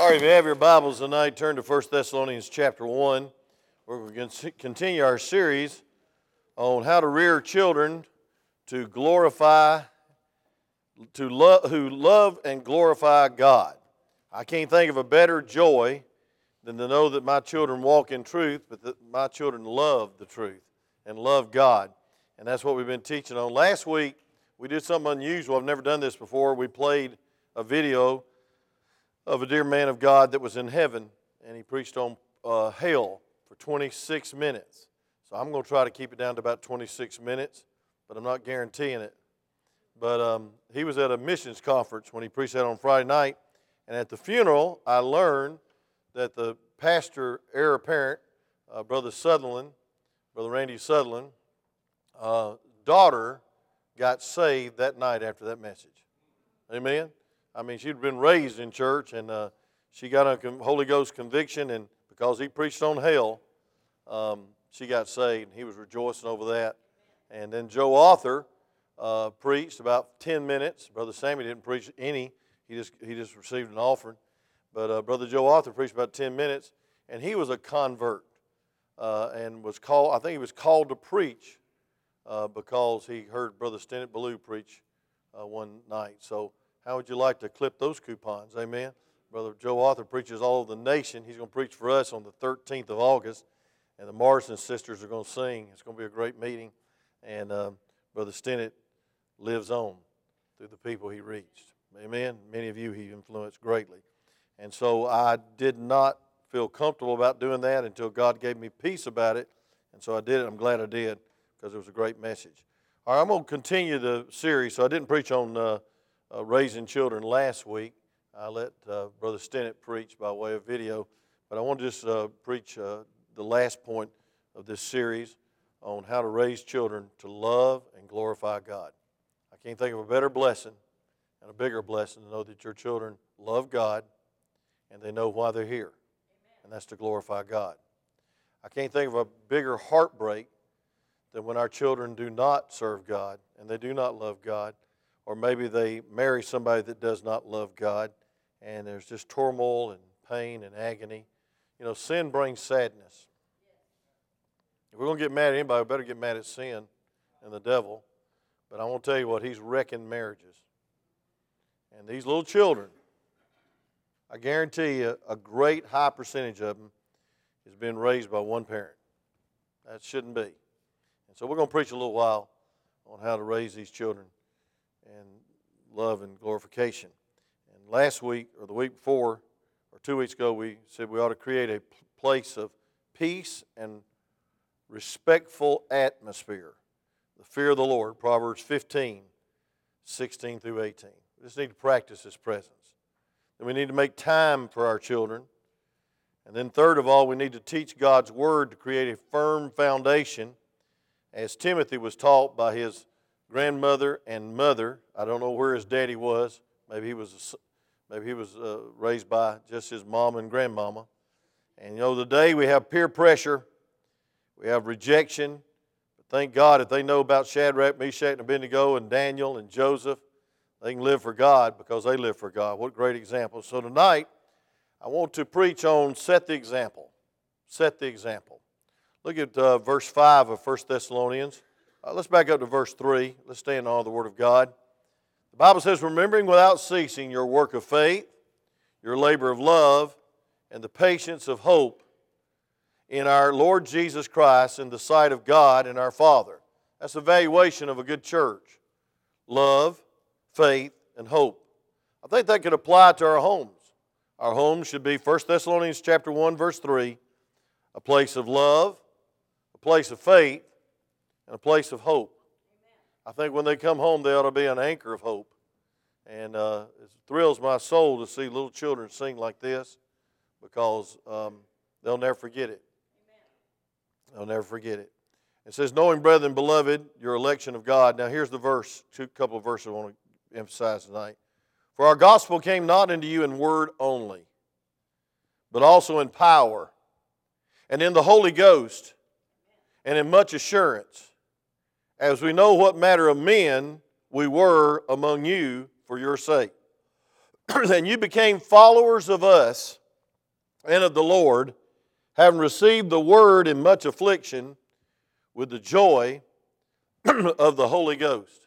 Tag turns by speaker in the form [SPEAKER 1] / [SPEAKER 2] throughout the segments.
[SPEAKER 1] All right, if you have your Bibles tonight, turn to 1 Thessalonians chapter 1. Where We're going to continue our series on how to rear children to glorify, to love, who love and glorify God. I can't think of a better joy than to know that my children walk in truth, but that my children love the truth and love God. And that's what we've been teaching on. Last week, we did something unusual. I've never done this before. We played a video of a dear man of God that was in heaven, and he preached on uh, hell for 26 minutes. So I'm going to try to keep it down to about 26 minutes, but I'm not guaranteeing it. But um, he was at a missions conference when he preached that on Friday night, and at the funeral, I learned that the pastor, heir apparent, uh, Brother Sutherland, Brother Randy Sutherland, uh, daughter got saved that night after that message. Amen. I mean, she'd been raised in church, and uh, she got a Holy Ghost conviction, and because he preached on hell, um, she got saved, and he was rejoicing over that. And then Joe Arthur uh, preached about 10 minutes. Brother Sammy didn't preach any, he just, he just received an offering. But uh, Brother Joe Arthur preached about 10 minutes, and he was a convert uh, and was called, I think he was called to preach uh, because he heard Brother Stennett Ballou preach uh, one night. So, how would you like to clip those coupons? Amen. Brother Joe Arthur preaches all over the nation. He's going to preach for us on the 13th of August, and the Morrison sisters are going to sing. It's going to be a great meeting, and uh, Brother Stennett lives on through the people he reached. Amen. Many of you he influenced greatly. And so I did not feel comfortable about doing that until God gave me peace about it. And so I did it. I'm glad I did because it was a great message. All right, I'm going to continue the series. So I didn't preach on uh, uh, raising children last week. I let uh, Brother Stennett preach by way of video. But I want to just uh, preach uh, the last point of this series on how to raise children to love and glorify God. I can't think of a better blessing and a bigger blessing to know that your children love God and they know why they're here, and that's to glorify God. I can't think of a bigger heartbreak than when our children do not serve God and they do not love God, or maybe they marry somebody that does not love God, and there's just turmoil and pain and agony. You know, sin brings sadness. If we're going to get mad at anybody, we better get mad at sin and the devil. But I want to tell you what, he's wrecking marriages. And these little children, I guarantee you a great high percentage of them is being raised by one parent. That shouldn't be. And so we're going to preach a little while on how to raise these children and love and glorification. And last week, or the week before, or two weeks ago, we said we ought to create a place of peace and respectful atmosphere. The fear of the Lord, Proverbs 15, 16 through 18. We just need to practice His presence. Then we need to make time for our children. And then, third of all, we need to teach God's Word to create a firm foundation, as Timothy was taught by his grandmother and mother. I don't know where his daddy was. Maybe he was, maybe he was uh, raised by just his mom and grandmama. And you know, today we have peer pressure, we have rejection. But thank God if they know about Shadrach, Meshach, and Abednego, and Daniel and Joseph, they can live for God because they live for God. What great example. So tonight, I want to preach on set the example. Set the example. Look at uh, verse 5 of 1 Thessalonians. Uh, let's back up to verse 3. Let's stay in all the Word of God. The Bible says, Remembering without ceasing your work of faith, your labor of love, and the patience of hope in our Lord Jesus Christ in the sight of God and our Father. That's the valuation of a good church. Love, faith, and hope. I think that could apply to our homes. Our homes should be 1 Thessalonians chapter 1 verse 3, a place of love, a place of faith, and a place of hope. I think when they come home, they ought to be an anchor of hope. And uh, it thrills my soul to see little children sing like this because um, they'll never forget it. They'll never forget it. It says, Knowing, brethren, beloved, your election of God. Now, here's the verse, two couple of verses I want to emphasize tonight. For our gospel came not unto you in word only, but also in power, and in the Holy Ghost, and in much assurance, as we know what matter of men we were among you for your sake. and you became followers of us and of the Lord, having received the word in much affliction with the joy of the Holy Ghost.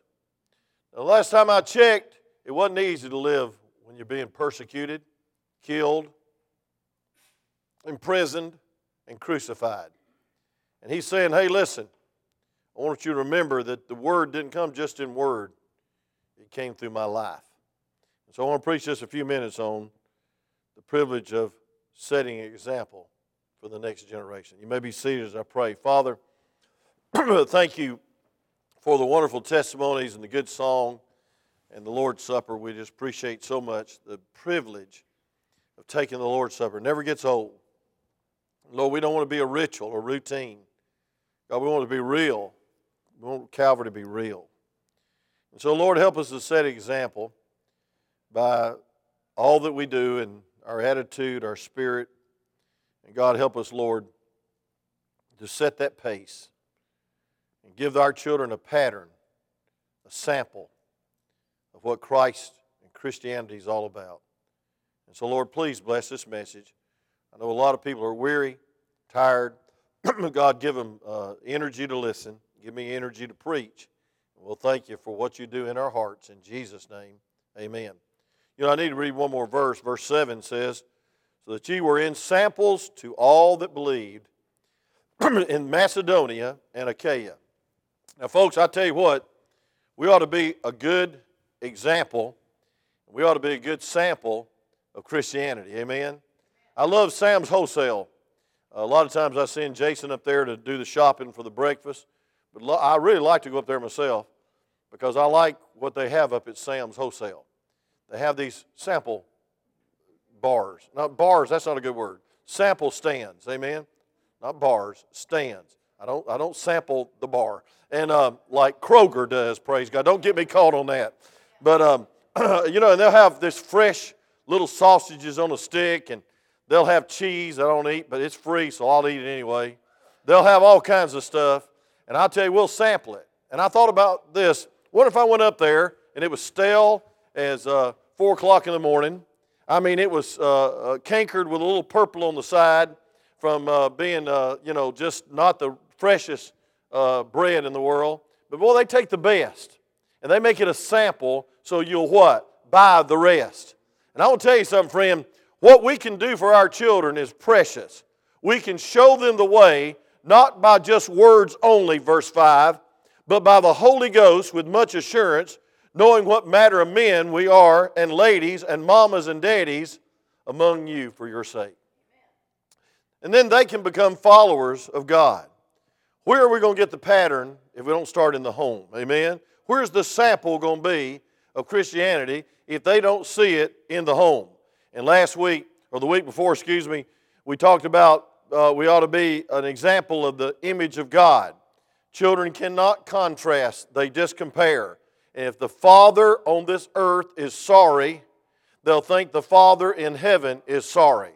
[SPEAKER 1] The last time I checked, it wasn't easy to live when you're being persecuted, killed, imprisoned, and crucified. And he's saying, hey, listen, I want you to remember that the word didn't come just in word, it came through my life. So I want to preach just a few minutes on the privilege of setting an example for the next generation. You may be seated as I pray. Father, thank you for the wonderful testimonies and the good song and the Lord's Supper. We just appreciate so much the privilege of taking the Lord's Supper. It never gets old. Lord, we don't want to be a ritual or routine. God, we want to be real. We want Calvary to be real. And so, Lord, help us to set example by all that we do and our attitude, our spirit. And God, help us, Lord, to set that pace and give our children a pattern, a sample of what Christ and Christianity is all about. And so, Lord, please bless this message. I know a lot of people are weary, tired. God, give them uh, energy to listen. Give me energy to preach. We'll thank you for what you do in our hearts. In Jesus' name, amen. You know, I need to read one more verse. Verse 7 says, So that ye were in samples to all that believed in Macedonia and Achaia. Now, folks, I tell you what, we ought to be a good example. We ought to be a good sample of Christianity. Amen. I love Sam's Wholesale. A lot of times I send Jason up there to do the shopping for the breakfast, but I really like to go up there myself because I like what they have up at Sam's Wholesale. They have these sample bars. Not bars, that's not a good word. Sample stands, amen? Not bars, stands. I don't, I don't sample the bar. And um, like Kroger does, praise God. Don't get me caught on that. But, um, you know, and they'll have this fresh little sausages on a stick and They'll have cheese I don't eat, but it's free, so I'll eat it anyway. They'll have all kinds of stuff. And I'll tell you, we'll sample it. And I thought about this. What if I went up there and it was stale as uh, 4 o'clock in the morning? I mean, it was uh, uh, cankered with a little purple on the side from uh, being, uh, you know, just not the freshest uh, bread in the world. But boy, they take the best and they make it a sample so you'll what? Buy the rest. And I want to tell you something, friend. What we can do for our children is precious. We can show them the way, not by just words only, verse 5, but by the Holy Ghost with much assurance, knowing what matter of men we are, and ladies, and mamas and daddies among you for your sake. And then they can become followers of God. Where are we going to get the pattern if we don't start in the home? Amen? Where's the sample going to be of Christianity if they don't see it in the home? And last week, or the week before, excuse me, we talked about uh, we ought to be an example of the image of God. Children cannot contrast, they just compare. And if the Father on this earth is sorry, they'll think the Father in heaven is sorry.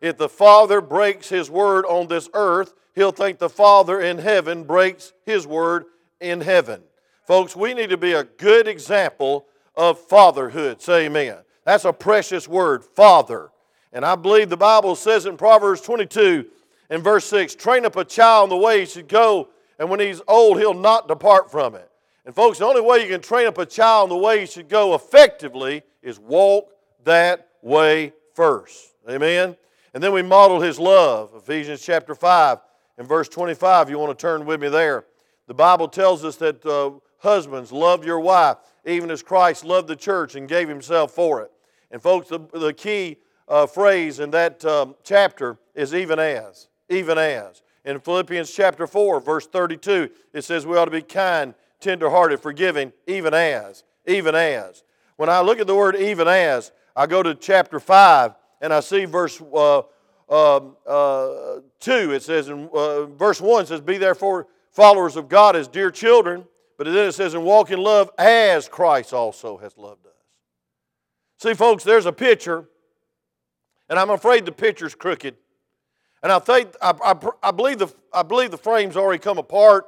[SPEAKER 1] If the Father breaks His word on this earth, he'll think the Father in heaven breaks His word in heaven. Folks, we need to be a good example of fatherhood. Say amen. That's a precious word, Father. And I believe the Bible says in Proverbs 22 and verse 6 train up a child in the way he should go, and when he's old, he'll not depart from it. And folks, the only way you can train up a child in the way he should go effectively is walk that way first. Amen? And then we model his love. Ephesians chapter 5 and verse 25. You want to turn with me there. The Bible tells us that uh, husbands, love your wife even as Christ loved the church and gave himself for it. And, folks, the, the key uh, phrase in that um, chapter is even as. Even as. In Philippians chapter 4, verse 32, it says we ought to be kind, tenderhearted, forgiving, even as. Even as. When I look at the word even as, I go to chapter 5 and I see verse uh, um, uh, 2. It says in uh, verse 1 says, Be therefore followers of God as dear children but then it says, and walk in love as Christ also has loved us. See, folks, there's a picture, and I'm afraid the picture's crooked. And I think I, I, I, believe the I believe the frame's already come apart,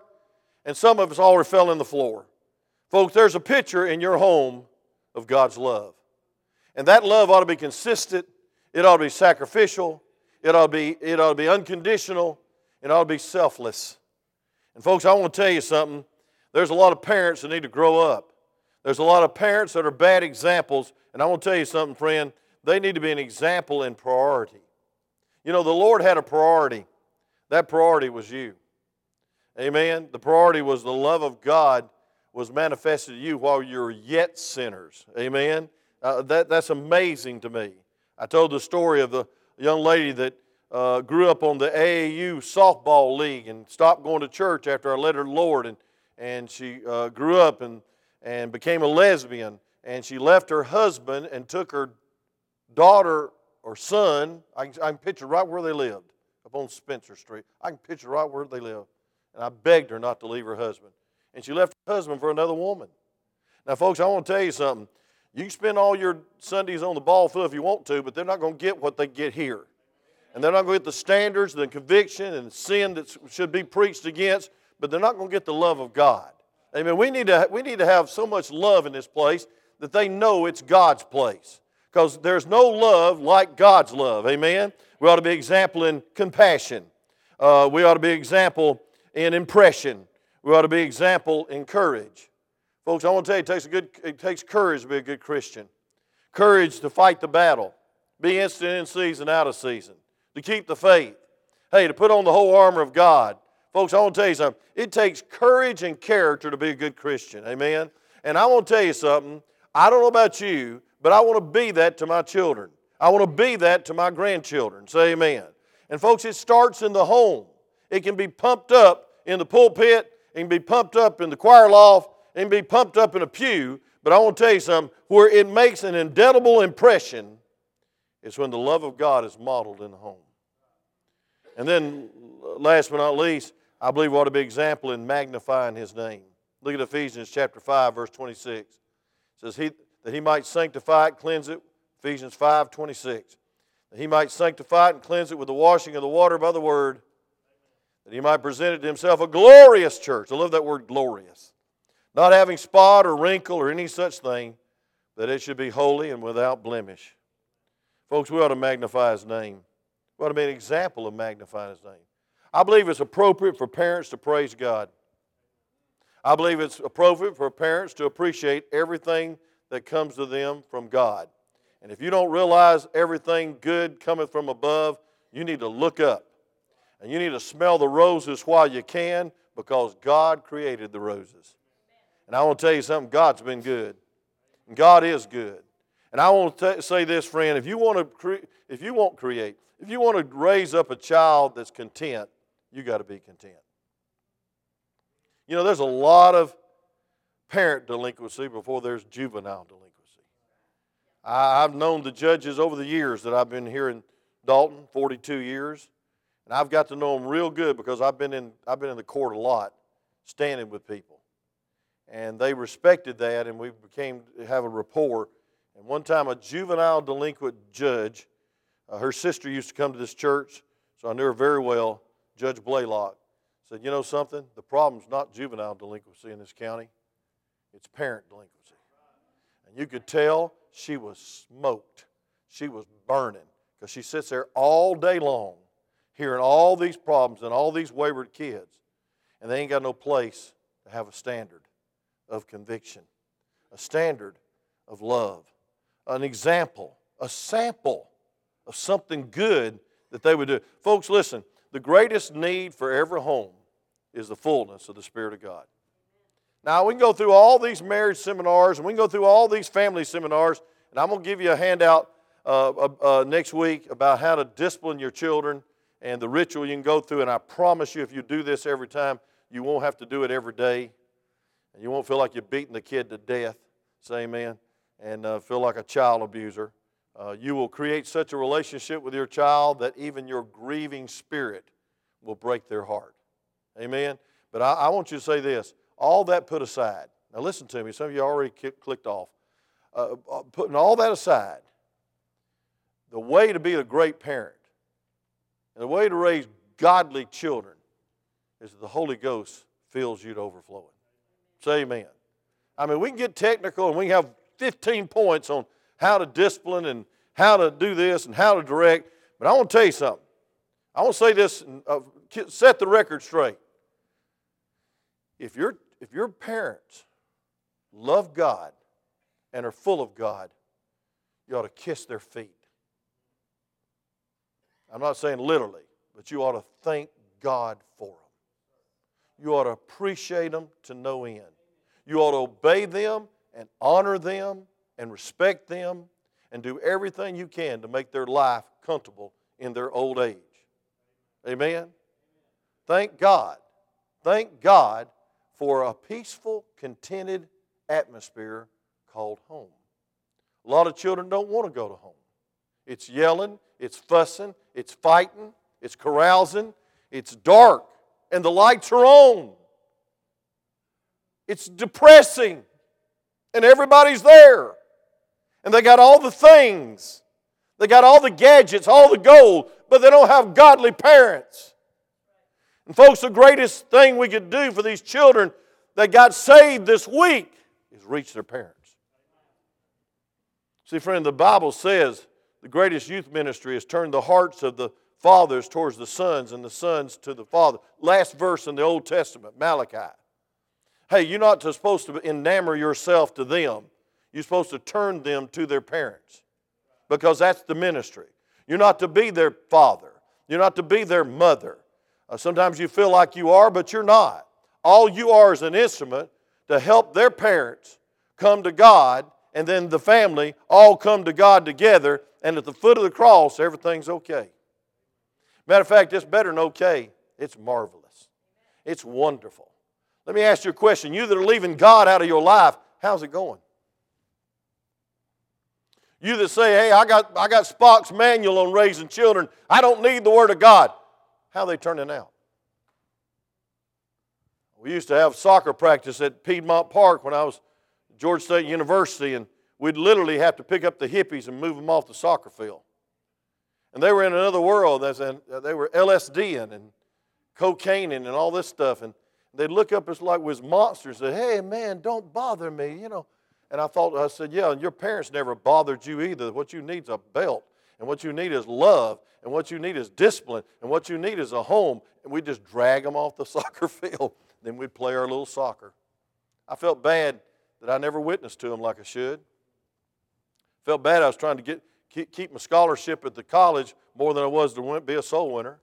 [SPEAKER 1] and some of us already fell in the floor. Folks, there's a picture in your home of God's love. And that love ought to be consistent, it ought to be sacrificial, it ought to be, it ought to be unconditional, it ought to be selfless. And folks, I want to tell you something. There's a lot of parents that need to grow up. There's a lot of parents that are bad examples, and I want to tell you something, friend. They need to be an example in priority. You know, the Lord had a priority. That priority was you. Amen. The priority was the love of God was manifested to you while you were yet sinners. Amen. Uh, that, that's amazing to me. I told the story of the young lady that uh, grew up on the AAU softball league and stopped going to church after I led her Lord. And, and she uh, grew up and, and became a lesbian. And she left her husband and took her daughter or son. I can, I can picture right where they lived, up on Spencer Street. I can picture right where they lived. And I begged her not to leave her husband. And she left her husband for another woman. Now, folks, I want to tell you something. You can spend all your Sundays on the ball field if you want to, but they're not going to get what they get here. And they're not going to get the standards, the conviction, and sin that should be preached against, but they're not going to get the love of God. Amen. We need to, we need to have so much love in this place that they know it's God's place. Because there's no love like God's love. Amen. We ought to be example in compassion. Uh, we ought to be example in impression. We ought to be example in courage. Folks, I want to tell you, it takes, a good, it takes courage to be a good Christian. Courage to fight the battle. Be instant in season, out of season to keep the faith. Hey, to put on the whole armor of God. Folks, I want to tell you something. It takes courage and character to be a good Christian. Amen? And I want to tell you something. I don't know about you, but I want to be that to my children. I want to be that to my grandchildren. Say amen. And folks, it starts in the home. It can be pumped up in the pulpit, it can be pumped up in the choir loft, it can be pumped up in a pew. But I want to tell you something where it makes an indelible impression is when the love of God is modeled in the home. And then, last but not least, I believe we ought to be example in magnifying His name. Look at Ephesians chapter 5, verse 26. It says, he, that He might sanctify it, cleanse it. Ephesians 5, 26. That He might sanctify it and cleanse it with the washing of the water by the Word. That He might present it to Himself a glorious church. I love that word glorious. Not having spot or wrinkle or any such thing, that it should be holy and without blemish. Folks, we ought to magnify His name. We ought to be an example of magnifying His name. I believe it's appropriate for parents to praise God. I believe it's appropriate for parents to appreciate everything that comes to them from God. And if you don't realize everything good cometh from above, you need to look up. And you need to smell the roses while you can because God created the roses. And I want to tell you something God's been good. And God is good. And I want to say this, friend, if you want to cre- if you want create, if you want to raise up a child that's content, you got to be content. You know, there's a lot of parent delinquency before there's juvenile delinquency. I, have known the judges over the years that I've been here in Dalton, 42 years, and I've got to know them real good because I've been in I've been in the court a lot, standing with people, and they respected that, and we became have a rapport. And one time, a juvenile delinquent judge, uh, her sister used to come to this church, so I knew her very well, Judge Blaylock, said, You know something? The problem's not juvenile delinquency in this county, it's parent delinquency. And you could tell she was smoked, she was burning, because she sits there all day long hearing all these problems and all these wayward kids, and they ain't got no place to have a standard of conviction, a standard of love an example, a sample of something good that they would do. Folks, listen, the greatest need for every home is the fullness of the Spirit of God. Now, we can go through all these marriage seminars and we can go through all these family seminars, and I'm going to give you a handout uh, uh, uh, next week about how to discipline your children and the ritual you can go through. And I promise you, if you do this every time, you won't have to do it every day, and you won't feel like you're beating the kid to death. Say amen and uh, feel like a child abuser. Uh, you will create such a relationship with your child that even your grieving spirit will break their heart. Amen? But I, I want you to say this all that put aside. Now, listen to me. Some of you already clicked off. Uh, uh, putting all that aside, the way to be a great parent and the way to raise godly children is that the Holy Ghost fills you to overflowing. Say amen. I mean, we can get technical and we can have 15 points on how to discipline and how to do this and how to direct. But I want to tell you something. I want to say this and uh, set the record straight. If, your if your parents love God and are full of God, you ought to kiss their feet. I'm not saying literally, but you ought to thank God for them. You ought to appreciate them to no end. You ought to obey them and honor them and respect them and do everything you can to make their life comfortable in their old age. Amen? Thank God. Thank God for a peaceful, contented atmosphere called home. A lot of children don't want to go to home. It's yelling, it's fussing, it's fighting, it's carousing, it's dark, and the lights are on. It's depressing, and everybody's there. And they got all the things, they got all the gadgets, all the gold, but they don't have godly parents. And, folks, the greatest thing we could do for these children that got saved this week is reach their parents. See, friend, the Bible says the greatest youth ministry is turn the hearts of the fathers towards the sons and the sons to the father. Last verse in the Old Testament, Malachi. Hey, you're not supposed to enamor yourself to them. You're supposed to turn them to their parents because that's the ministry. You're not to be their father, you're not to be their mother. Uh, sometimes you feel like you are, but you're not. All you are is an instrument to help their parents come to God, and then the family all come to God together, and at the foot of the cross, everything's okay. Matter of fact, it's better than okay, it's marvelous. It's wonderful. Let me ask you a question. You that are leaving God out of your life, how's it going? You that say, hey, I got, I got Spock's manual on raising children, I don't need the Word of God. How they turning out? We used to have soccer practice at Piedmont Park when I was at Georgia State University, and we'd literally have to pick up the hippies and move them off the soccer field. And they were in another world. Uh, they were LSDing and cocaine and all this stuff. And they'd look up as like was monsters and say, hey, man, don't bother me, you know. And I thought, I said, yeah, and your parents never bothered you either. What you need is a belt. And what you need is love. And what you need is discipline. And what you need is a home. And we just drag them off the soccer field. Then we'd play our little soccer. I felt bad that I never witnessed to them like I should. Felt bad I was trying to get, keep my scholarship at the college more than I was to be a soul winner.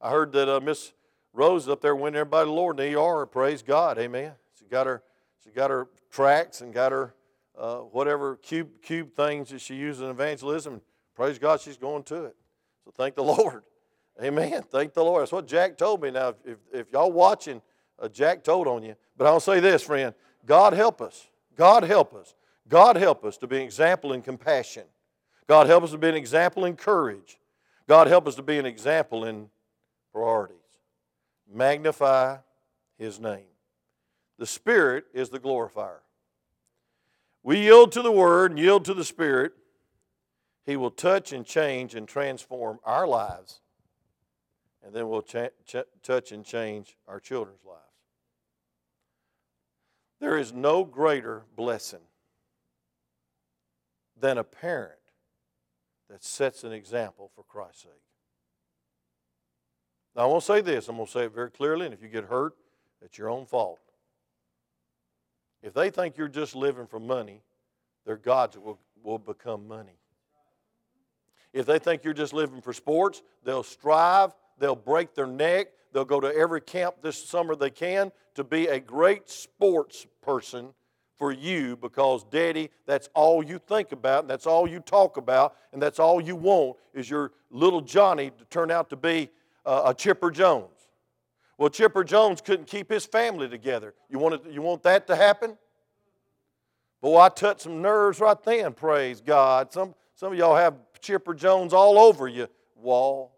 [SPEAKER 1] I heard that uh, Miss Rose up there winning everybody the Lord in the ER. Praise God, Amen. She got her, she got her tracts and got her uh, whatever cube cube things that she used in evangelism. Praise God, she's going to it. So thank the Lord, Amen. Thank the Lord. That's what Jack told me. Now, if, if y'all watching, uh, Jack told on you. But I'll say this, friend. God help us. God help us. God help us to be an example in compassion. God help us to be an example in courage. God help us to be an example in priorities. Magnify His name. The Spirit is the glorifier. We yield to the Word and yield to the Spirit. He will touch and change and transform our lives, and then we'll ch- ch- touch and change our children's lives. There is no greater blessing than a parent that sets an example for Christ's sake. Now, I won't say this, I'm going to say it very clearly, and if you get hurt, it's your own fault. If they think you're just living for money, their gods will, will become money. If they think you're just living for sports, they'll strive, they'll break their neck, they'll go to every camp this summer they can to be a great sports person for you because, Daddy, that's all you think about, and that's all you talk about, and that's all you want is your little Johnny to turn out to be uh, a Chipper Jones. Well, Chipper Jones couldn't keep his family together. You want, it, you want that to happen? Boy, I touched some nerves right then, praise God. Some, some of y'all have Chipper Jones all over you wall.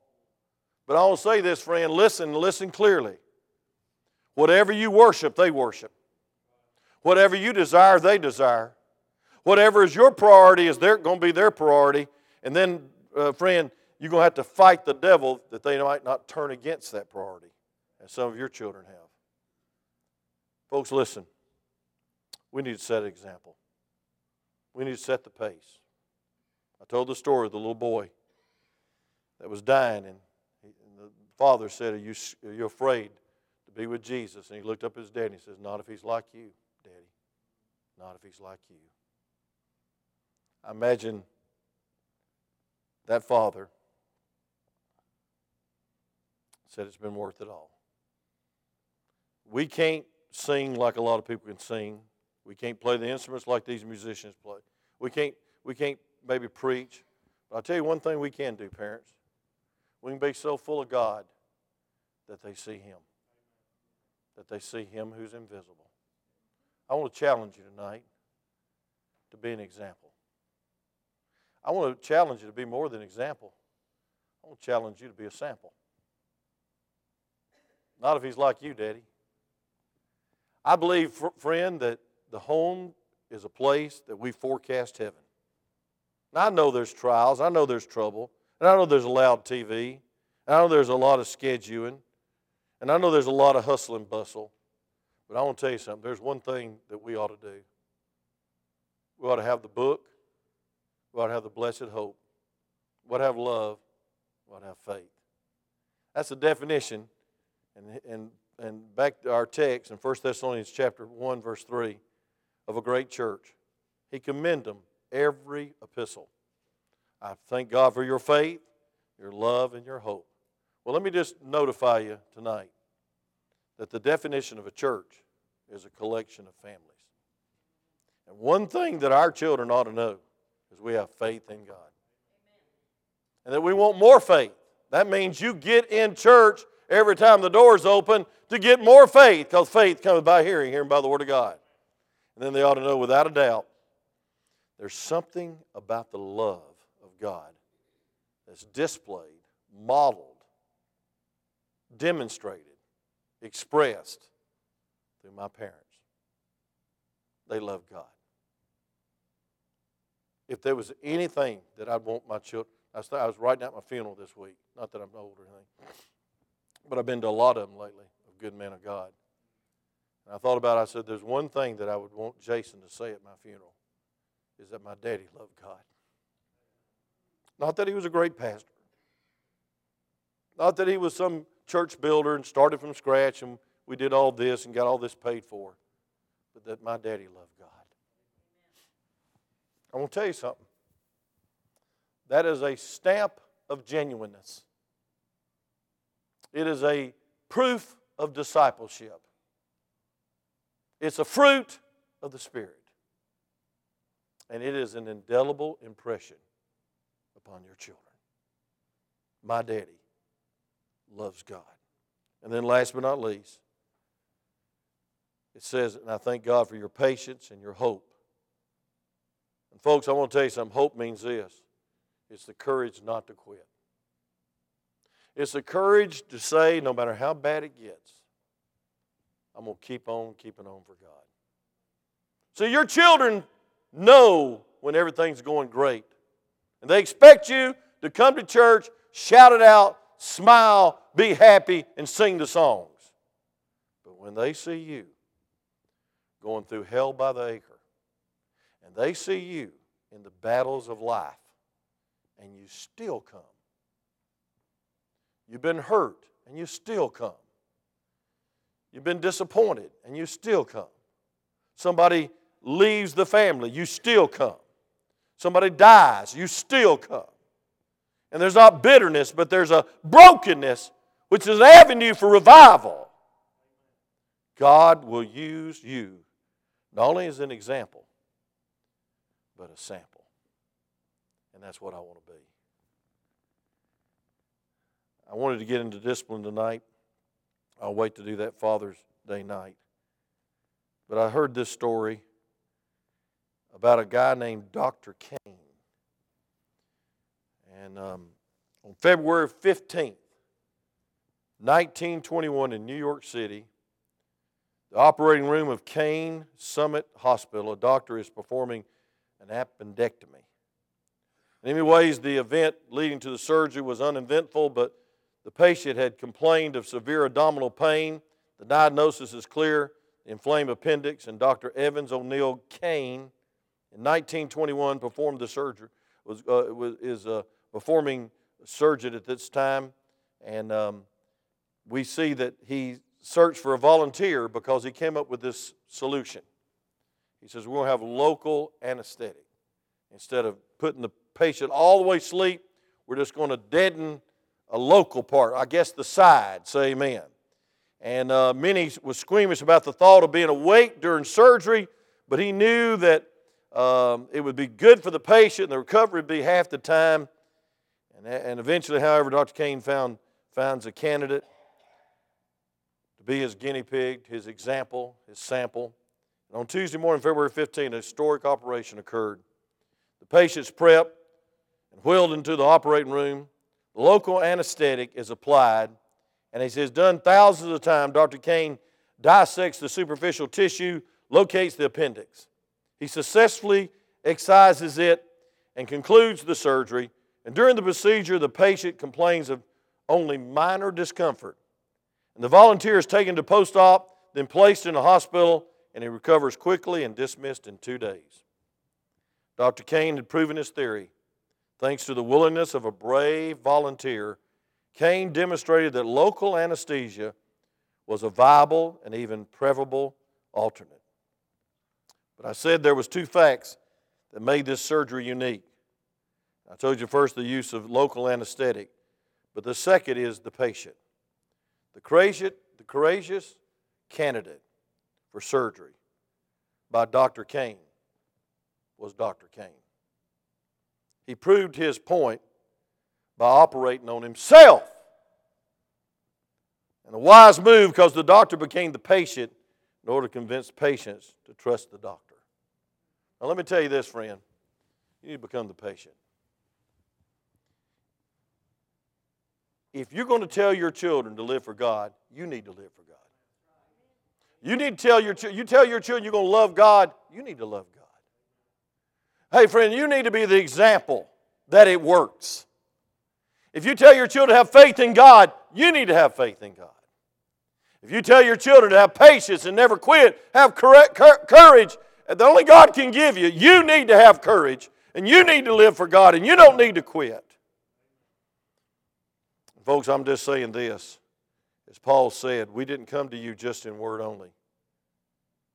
[SPEAKER 1] But I want to say this, friend listen, listen clearly. Whatever you worship, they worship. Whatever you desire, they desire. Whatever is your priority is going to be their priority. And then, uh, friend, you're going to have to fight the devil that they might not turn against that priority, as some of your children have. Folks, listen. We need to set an example. We need to set the pace. I told the story of the little boy that was dying, and, he, and the father said, are you, are you afraid to be with Jesus? And he looked up at his dad and he says, Not if he's like you, Daddy. Not if he's like you. I imagine that father said it's been worth it all. We can't sing like a lot of people can sing. We can't play the instruments like these musicians play. We can't, we can't maybe preach. But I'll tell you one thing we can do, parents. We can be so full of God that they see Him, that they see Him who's invisible. I want to challenge you tonight to be an example. I want to challenge you to be more than an example. I want to challenge you to be a sample. Not if he's like you, Daddy. I believe, friend, that the home is a place that we forecast heaven. Now, I know there's trials, I know there's trouble, and I know there's a loud TV, and I know there's a lot of scheduling, and I know there's a lot of hustle and bustle. But I want to tell you something. There's one thing that we ought to do. We ought to have the book. We ought to have the blessed hope. We ought to have love. We ought to have faith. That's the definition. And, and, and back to our text in 1 Thessalonians chapter 1, verse 3, of a great church. He commended them every epistle. I thank God for your faith, your love, and your hope. Well, let me just notify you tonight that the definition of a church is a collection of families. And one thing that our children ought to know is we have faith in God. And that we want more faith. That means you get in church every time the door's open to get more faith, because faith comes by hearing, hearing by the Word of God. And then they ought to know without a doubt there's something about the love of God that's displayed, modeled, demonstrated, expressed through my parents. They love God. If there was anything that I'd want my children, I was writing out my funeral this week. Not that I'm old or anything, but I've been to a lot of them lately of good men of God. And I thought about it. I said, there's one thing that I would want Jason to say at my funeral is that my daddy loved God. Not that he was a great pastor. Not that he was some church builder and started from scratch and we did all this and got all this paid for, but that my daddy loved God. I want to tell you something. That is a stamp of genuineness. It is a proof of discipleship. It's a fruit of the Spirit. And it is an indelible impression upon your children. My daddy loves God. And then, last but not least, it says, and I thank God for your patience and your hope. And, folks, I want to tell you something. Hope means this it's the courage not to quit. It's the courage to say, no matter how bad it gets, I'm going to keep on keeping on for God. So your children know when everything's going great. And they expect you to come to church, shout it out, smile, be happy, and sing the songs. But when they see you going through hell by the acre, and they see you in the battles of life, and you still come, You've been hurt and you still come. You've been disappointed and you still come. Somebody leaves the family, you still come. Somebody dies, you still come. And there's not bitterness, but there's a brokenness, which is an avenue for revival. God will use you not only as an example, but a sample. And that's what I want to be. I wanted to get into discipline tonight. I'll wait to do that Father's Day night. But I heard this story about a guy named Dr. Kane. And um, on February 15th, 1921, in New York City, the operating room of Kane Summit Hospital, a doctor is performing an appendectomy. In many ways, the event leading to the surgery was uneventful, but the patient had complained of severe abdominal pain. The diagnosis is clear inflamed appendix, and Dr. Evans O'Neill Kane in 1921 performed the surgery. was, uh, was is a performing surgeon at this time, and um, we see that he searched for a volunteer because he came up with this solution. He says, We're going to have local anesthetic. Instead of putting the patient all the way asleep, we're just going to deaden a local part, I guess the side. Say amen. And uh, many was squeamish about the thought of being awake during surgery, but he knew that um, it would be good for the patient the recovery would be half the time. And, and eventually, however, Dr. Kane found, finds a candidate to be his guinea pig, his example, his sample. And on Tuesday morning, February 15, a historic operation occurred. The patient's prepped and wheeled into the operating room. The local anesthetic is applied, and he says, done thousands of times. Dr. Kane dissects the superficial tissue, locates the appendix. He successfully excises it and concludes the surgery. And during the procedure, the patient complains of only minor discomfort. And the volunteer is taken to post op, then placed in a hospital, and he recovers quickly and dismissed in two days. Dr. Kane had proven his theory. Thanks to the willingness of a brave volunteer, Kane demonstrated that local anesthesia was a viable and even preferable alternate. But I said there was two facts that made this surgery unique. I told you first the use of local anesthetic, but the second is the patient. The courageous, the courageous candidate for surgery by Dr. Kane was Dr. Kane. He proved his point by operating on himself. And a wise move because the doctor became the patient in order to convince patients to trust the doctor. Now, let me tell you this, friend. You need to become the patient. If you're going to tell your children to live for God, you need to live for God. You need to tell your you tell your children you're going to love God, you need to love God. Hey friend, you need to be the example that it works. If you tell your children to have faith in God, you need to have faith in God. If you tell your children to have patience and never quit, have correct, courage that only God can give you, you need to have courage and you need to live for God and you don't need to quit. Folks, I'm just saying this. As Paul said, we didn't come to you just in word only,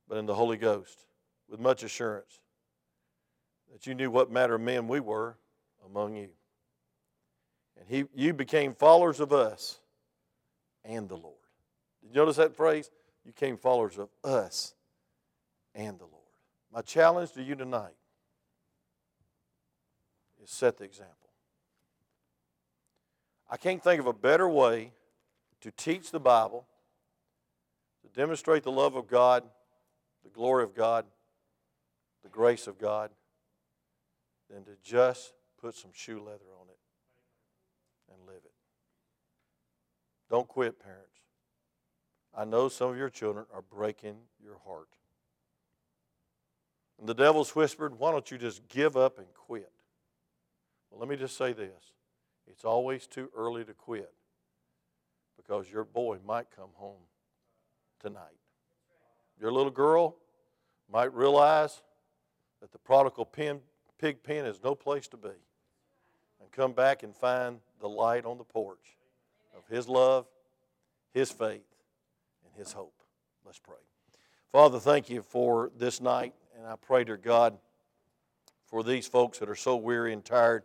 [SPEAKER 1] but in the Holy Ghost with much assurance that you knew what matter of men we were among you. And he, you became followers of us and the Lord. Did you notice that phrase? You became followers of us and the Lord. My challenge to you tonight is set the example. I can't think of a better way to teach the Bible, to demonstrate the love of God, the glory of God, the grace of God, than to just put some shoe leather on it and live it. Don't quit, parents. I know some of your children are breaking your heart. And the devil's whispered, Why don't you just give up and quit? Well, let me just say this it's always too early to quit because your boy might come home tonight. Your little girl might realize that the prodigal pen, pig pen is no place to be and come back and find the light on the porch of his love, his faith, and his hope. Let's pray. Father, thank you for this night, and I pray, to God, for these folks that are so weary and tired,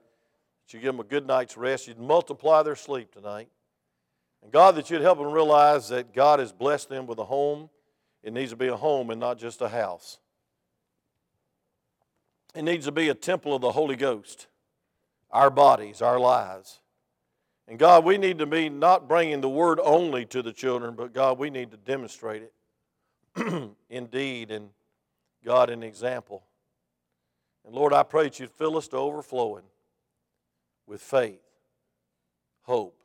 [SPEAKER 1] that you give them a good night's rest. You'd multiply their sleep tonight. And God, that you'd help them realize that God has blessed them with a home. It needs to be a home and not just a house. It needs to be a temple of the Holy Ghost, our bodies, our lives. And God, we need to be not bringing the word only to the children, but God, we need to demonstrate it indeed, and God, an example. And Lord, I pray that you'd fill us to overflowing with faith, hope,